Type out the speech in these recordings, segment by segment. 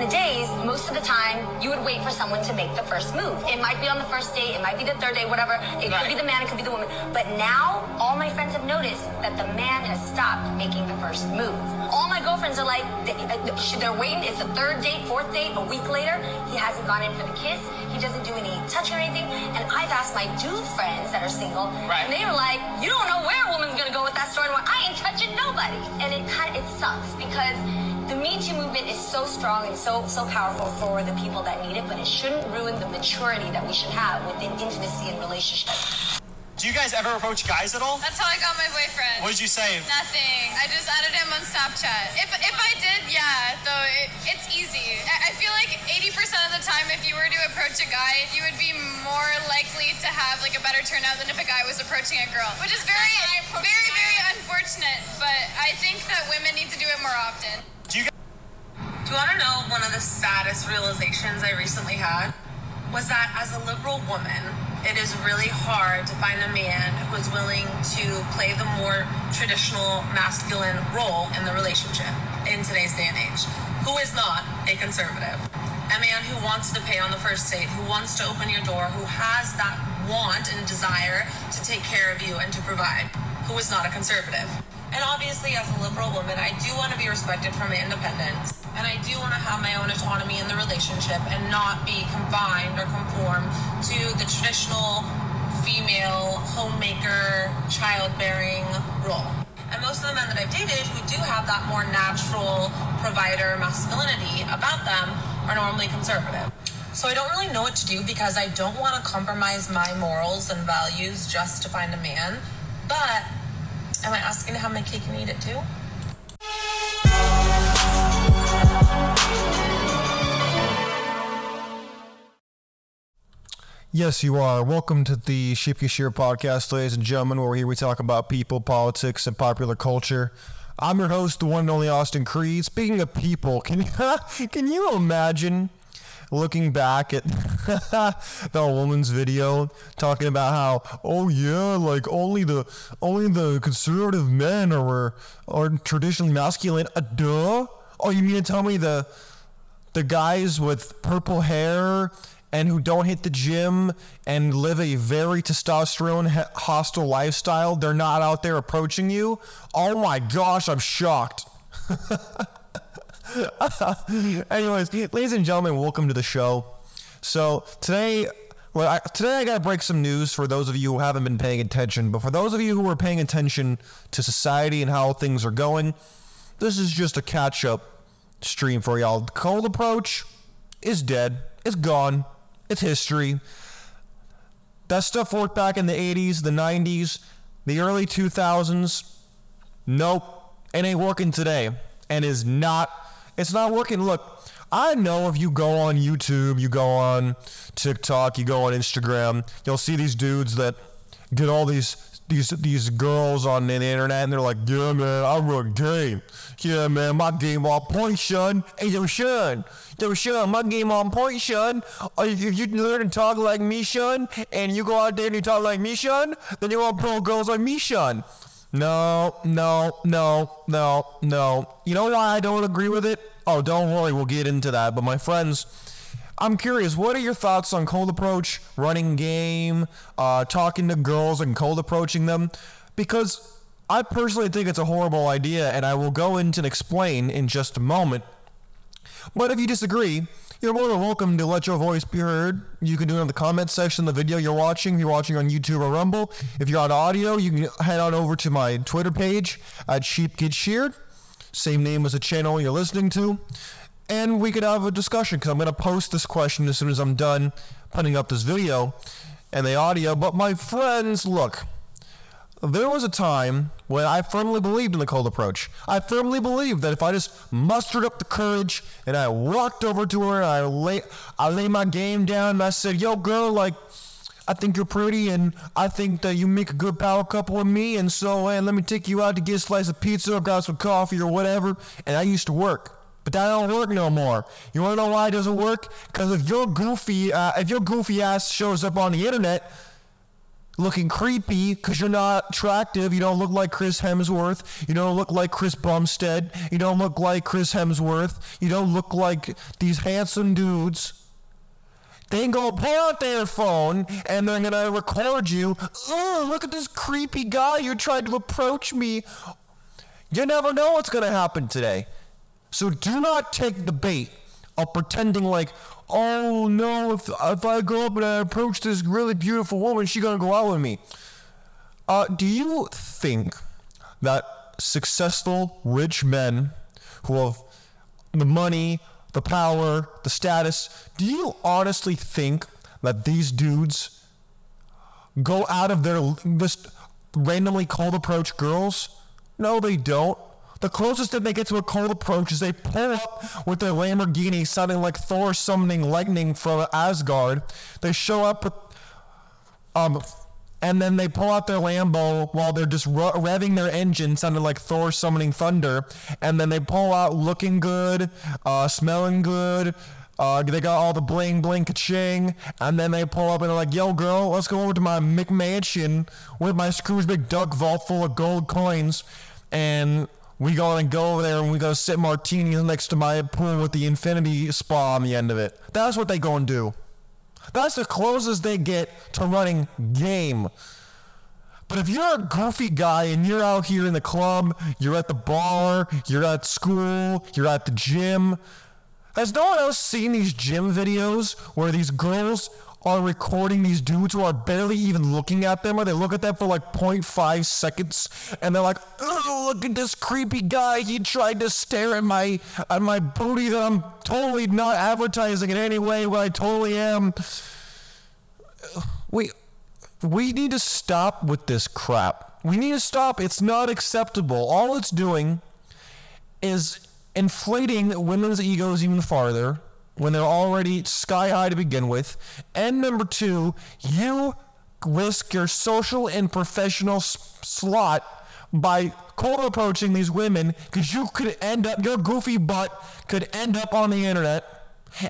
in the days, most of the time, you would wait for someone to make the first move. It might be on the first date, it might be the third date, whatever. It could be the man, it could be the woman. But now, all my friends have noticed that the man has stopped making the first move. All my girlfriends are like, uh, should they're waiting. It's the third date, fourth date, a week later. He hasn't gone in for the kiss. He doesn't do any touching or anything. And I've asked my dude friends that are single, Right. and they were like, you don't know where a woman's gonna go with that story. I ain't touching nobody. And it kind it sucks because the Me movement is so strong and so so powerful for the people that need it, but it shouldn't ruin the maturity that we should have within intimacy and relationship. Do you guys ever approach guys at all? That's how I got my boyfriend. What did you say? Nothing. I just added him on Snapchat. If, if I did, yeah, though it, it's easy. I, I feel like 80% of the time, if you were to approach a guy, you would be more likely to have like a better turnout than if a guy was approaching a girl, which is very, very, very unfortunate. But I think that women need to do it more often. You want to know one of the saddest realizations I recently had? Was that as a liberal woman, it is really hard to find a man who is willing to play the more traditional masculine role in the relationship in today's day and age, who is not a conservative. A man who wants to pay on the first date, who wants to open your door, who has that want and desire to take care of you and to provide, who is not a conservative. And obviously, as a liberal woman, I do want to be respected for my independence. And I do want to have my own autonomy in the relationship and not be confined or conform to the traditional female homemaker, childbearing role. And most of the men that I've dated who do have that more natural provider masculinity about them are normally conservative. So I don't really know what to do because I don't want to compromise my morals and values just to find a man. But am I asking have my cake and eat it too? Yes, you are. Welcome to the Sheep Get Sheared podcast, ladies and gentlemen, where here we talk about people, politics, and popular culture. I'm your host, the one and only Austin Creed. Speaking of people, can you, can you imagine looking back at the woman's video talking about how, oh yeah, like only the only the conservative men are are traditionally masculine? Uh, duh. Oh, you mean to tell me the the guys with purple hair and who don't hit the gym and live a very testosterone hostile lifestyle, they're not out there approaching you. Oh my gosh, I'm shocked. Anyways, ladies and gentlemen, welcome to the show. So today, well, I, today I gotta break some news for those of you who haven't been paying attention. But for those of you who are paying attention to society and how things are going, this is just a catch-up stream for y'all. The cold approach is dead. It's gone. It's history. That stuff worked back in the 80s, the 90s, the early 2000s. Nope. It ain't working today. And is not it's not working. Look, I know if you go on YouTube, you go on TikTok, you go on Instagram, you'll see these dudes that get all these these these girls on the internet and they're like, yeah man, I run game. Yeah man, my game on point, son. Hey yo son. Yo son, my game on point, son. If you learn to talk like me, son, and you go out there and you talk like me, son, then you want pro girls like me, son. No, no, no, no, no. You know why I don't agree with it? Oh, don't worry, we'll get into that. But my friends, I'm curious, what are your thoughts on cold approach, running game, uh, talking to girls and cold approaching them? Because I personally think it's a horrible idea, and I will go into and explain in just a moment. But if you disagree, you're more than welcome to let your voice be heard. You can do it in the comment section of the video you're watching. If you're watching on YouTube or Rumble, if you're on audio, you can head on over to my Twitter page at Sheep Get Sheared, same name as the channel you're listening to, and we could have a discussion because I'm going to post this question as soon as I'm done putting up this video and the audio. But my friends, look. There was a time when I firmly believed in the cold approach. I firmly believed that if I just mustered up the courage and I walked over to her and I lay I lay my game down and I said, "Yo, girl, like, I think you're pretty and I think that you make a good power couple with me, and so and let me take you out to get a slice of pizza or grab some coffee or whatever." And I used to work. But that don't work no more. You wanna know why it doesn't work? Because if your goofy, uh, if your goofy ass shows up on the internet, looking creepy because you're not attractive. You don't look like Chris Hemsworth. You don't look like Chris Bumstead. You don't look like Chris Hemsworth. You don't look like these handsome dudes. They go pull out their phone and they're gonna record you. Oh, look at this creepy guy. You're trying to approach me. You never know what's gonna happen today. So do not take the bait of pretending like, oh no, if, if I go up and I approach this really beautiful woman, she's gonna go out with me. Uh, do you think that successful rich men who have the money, the power, the status, do you honestly think that these dudes go out of their just randomly cold approach girls? No, they don't. The closest that they get to a cold approach is they pull up with their Lamborghini sounding like Thor summoning lightning from Asgard. They show up with, um, and then they pull out their Lambo while they're just re- revving their engine, sounding like Thor summoning thunder. And then they pull out looking good, uh, smelling good. Uh, they got all the bling bling ka-ching, and then they pull up and they're like, "Yo, girl, let's go over to my McMansion with my Scrooge McDuck vault full of gold coins." And we gonna go over there and we gonna sit martinis next to my pool with the infinity spa on the end of it. That's what they gonna do. That's the closest they get to running game. But if you're a goofy guy and you're out here in the club, you're at the bar, you're at school, you're at the gym, has no one else seen these gym videos where these girls are recording these dudes who are barely even looking at them, or they look at them for like 0.5 seconds, and they're like, "Oh, look at this creepy guy! He tried to stare at my at my booty that I'm totally not advertising in any way, but I totally am." We we need to stop with this crap. We need to stop. It's not acceptable. All it's doing is inflating women's egos even farther when they're already sky high to begin with. And number two, you risk your social and professional s- slot by cold approaching these women because you could end up, your goofy butt could end up on the internet.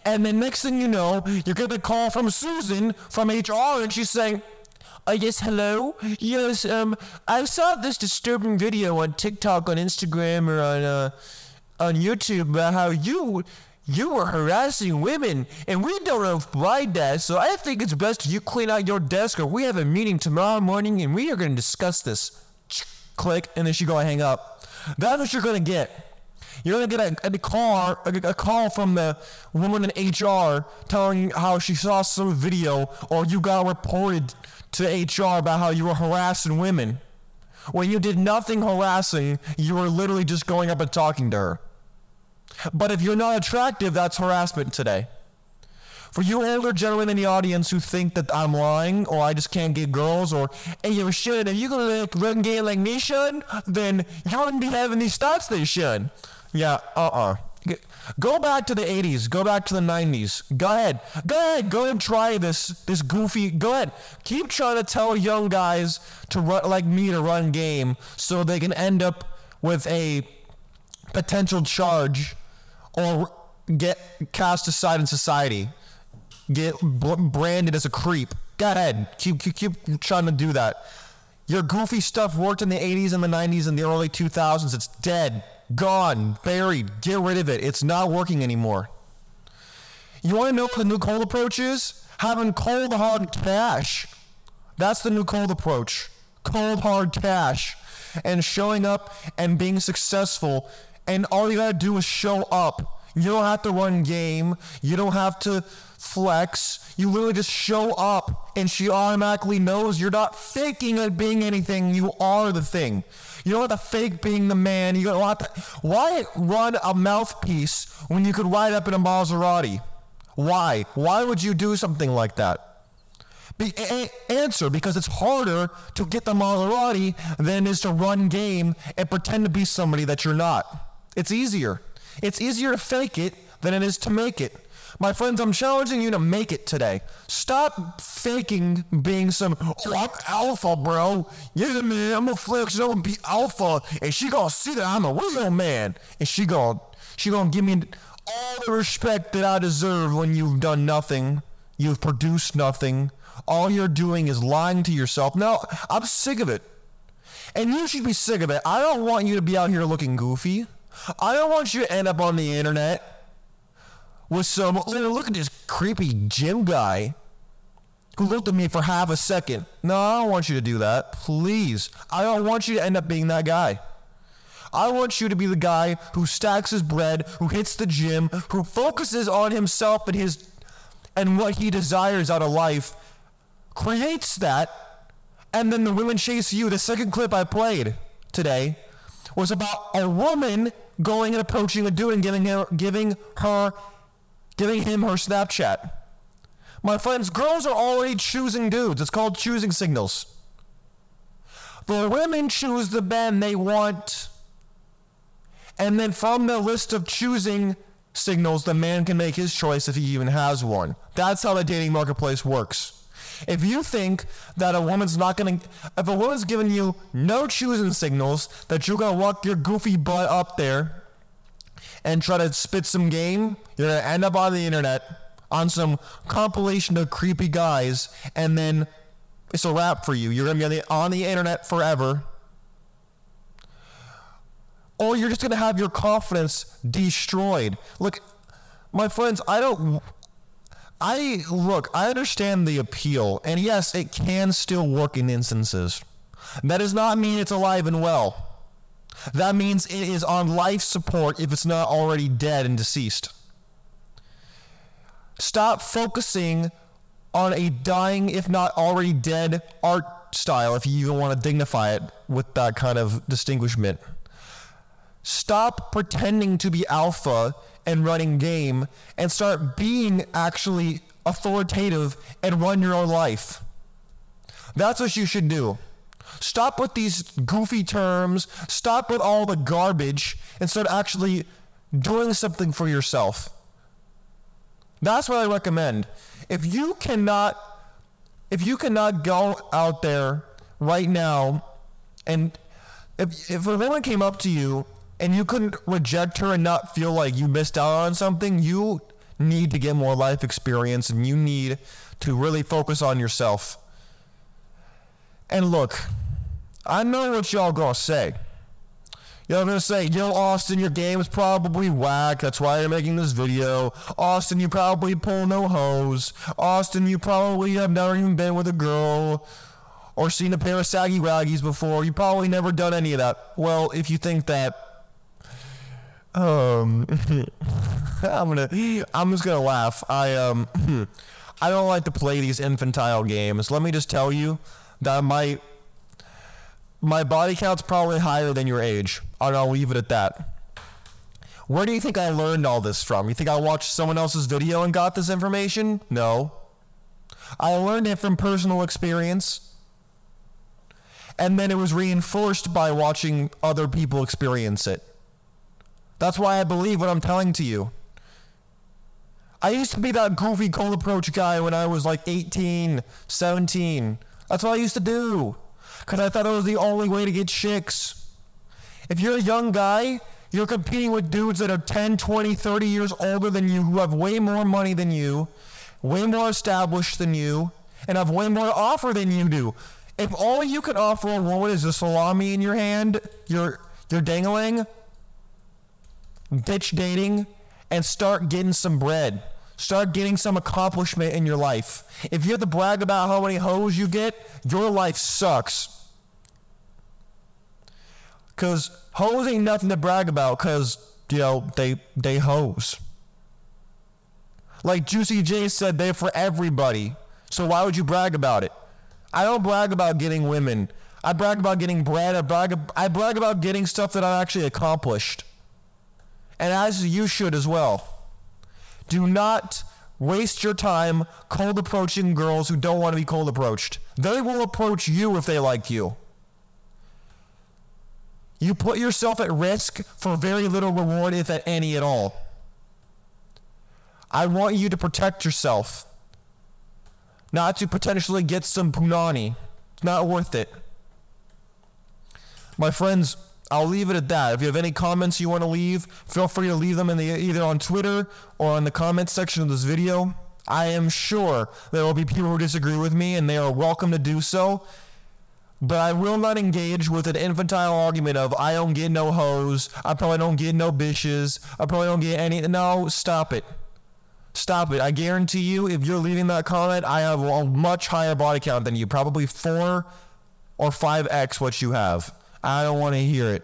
And then next thing you know, you get a call from Susan from HR and she's saying, uh, yes, hello. Yes, um, I saw this disturbing video on TikTok, on Instagram, or on uh, on YouTube about how you you were harassing women, and we don't provide that. So I think it's best you clean out your desk, or we have a meeting tomorrow morning, and we are going to discuss this. Click, and then she go and hang up. That's what you're going to get. You're gonna get a, a call a, a call from the woman in HR telling you how she saw some video or you got reported to HR about how you were harassing women. When you did nothing harassing, you were literally just going up and talking to her. But if you're not attractive, that's harassment today. For you older gentlemen in the audience who think that I'm lying or I just can't get girls or hey you should if you're gonna like, run gay like me should, then you wouldn't be having these thoughts they should. Yeah, uh-uh. Go back to the 80s. Go back to the 90s. Go ahead. Go ahead. Go ahead and try this this goofy. Go ahead. Keep trying to tell young guys to run like me to run game so they can end up with a potential charge or get cast aside in society. Get branded as a creep. Go ahead. Keep, keep keep trying to do that. Your goofy stuff worked in the 80s and the 90s and the early 2000s. It's dead, gone, buried. Get rid of it. It's not working anymore. You want to know what the new cold approach is? Having cold hard cash. That's the new cold approach. Cold hard cash. And showing up and being successful. And all you gotta do is show up. You don't have to run game. You don't have to flex. You literally just show up and she automatically knows you're not faking it being anything. You are the thing. You don't have to fake being the man. You don't have to. Why run a mouthpiece when you could ride up in a Maserati? Why? Why would you do something like that? Be, a- answer because it's harder to get the Maserati than it is to run game and pretend to be somebody that you're not. It's easier. It's easier to fake it than it is to make it. My friends, I'm challenging you to make it today. Stop faking being some, oh, I'm alpha, bro. Yeah, man, I'm gonna flex, I'm gonna be alpha, and she gonna see that I'm a real man, and she gonna, she gonna give me all the respect that I deserve when you've done nothing, you've produced nothing, all you're doing is lying to yourself. No, I'm sick of it. And you should be sick of it. I don't want you to be out here looking goofy. I don't want you to end up on the internet with some look at this creepy gym guy who looked at me for half a second. No, I don't want you to do that. Please. I don't want you to end up being that guy. I want you to be the guy who stacks his bread, who hits the gym, who focuses on himself and his and what he desires out of life, creates that, and then the women chase you. The second clip I played today was about a woman going and approaching a dude and giving her giving her giving him her Snapchat. My friends, girls are already choosing dudes. It's called choosing signals. The women choose the men they want. And then from the list of choosing signals, the man can make his choice if he even has one. That's how the dating marketplace works. If you think that a woman's not gonna, if a woman's giving you no choosing signals, that you're gonna walk your goofy butt up there and try to spit some game, you're gonna end up on the internet on some compilation of creepy guys, and then it's a wrap for you. You're gonna be on the internet forever or you're just to have your confidence destroyed. Look, my friends, I don't. I look, I understand the appeal, and yes, it can still work in instances. That does not mean it's alive and well. That means it is on life support if it's not already dead and deceased. Stop focusing on a dying, if not already dead, art style, if you even want to dignify it with that kind of distinguishment. Stop pretending to be alpha and running game and start being actually authoritative and run your own life. That's what you should do. Stop with these goofy terms, stop with all the garbage, and start actually doing something for yourself. That's what I recommend. If you cannot if you cannot go out there right now and if if anyone came up to you and you couldn't reject her and not feel like you missed out on something, you need to get more life experience and you need to really focus on yourself. And look, I know what y'all gonna say. Y'all gonna say, yo, Austin, your game is probably whack. That's why you're making this video. Austin, you probably pull no hose. Austin, you probably have never even been with a girl or seen a pair of saggy waggies before. You probably never done any of that. Well, if you think that, um, I'm gonna, I'm just gonna laugh. I um, I don't like to play these infantile games. Let me just tell you that my my body count's probably higher than your age, and I'll leave it at that. Where do you think I learned all this from? You think I watched someone else's video and got this information? No. I learned it from personal experience. And then it was reinforced by watching other people experience it. That's why I believe what I'm telling to you. I used to be that goofy cold approach guy when I was like 18, 17. That's what I used to do. Because I thought it was the only way to get chicks. If you're a young guy, you're competing with dudes that are 10, 20, 30 years older than you, who have way more money than you, way more established than you, and have way more to offer than you do. If all you can offer a woman is a salami in your hand, you're, you're dangling, ditch dating and start getting some bread. Start getting some accomplishment in your life. If you have to brag about how many hoes you get, your life sucks. Cause hoes ain't nothing to brag about cause, you know, they they hoes. Like Juicy J said, they're for everybody. So why would you brag about it? I don't brag about getting women. I brag about getting bread. I brag, I brag about getting stuff that I actually accomplished and as you should as well. Do not waste your time cold approaching girls who don't want to be cold approached. They will approach you if they like you. You put yourself at risk for very little reward, if at any at all. I want you to protect yourself, not to potentially get some punani. It's not worth it. My friends, I'll leave it at that. If you have any comments you want to leave, feel free to leave them in the either on Twitter or in the comments section of this video. I am sure there will be people who disagree with me, and they are welcome to do so. But I will not engage with an infantile argument of I don't get no hoes, I probably don't get no bitches, I probably don't get any. No, stop it. Stop it. I guarantee you, if you're leaving that comment, I have a much higher body count than you. Probably four or five X what you have. I don't want to hear it.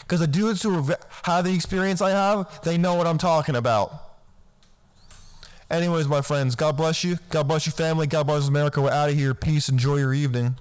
Because the dudes who have the experience I have, they know what I'm talking about. Anyways, my friends, God bless you. God bless your family. God bless America. We're out of here. Peace. Enjoy your evening.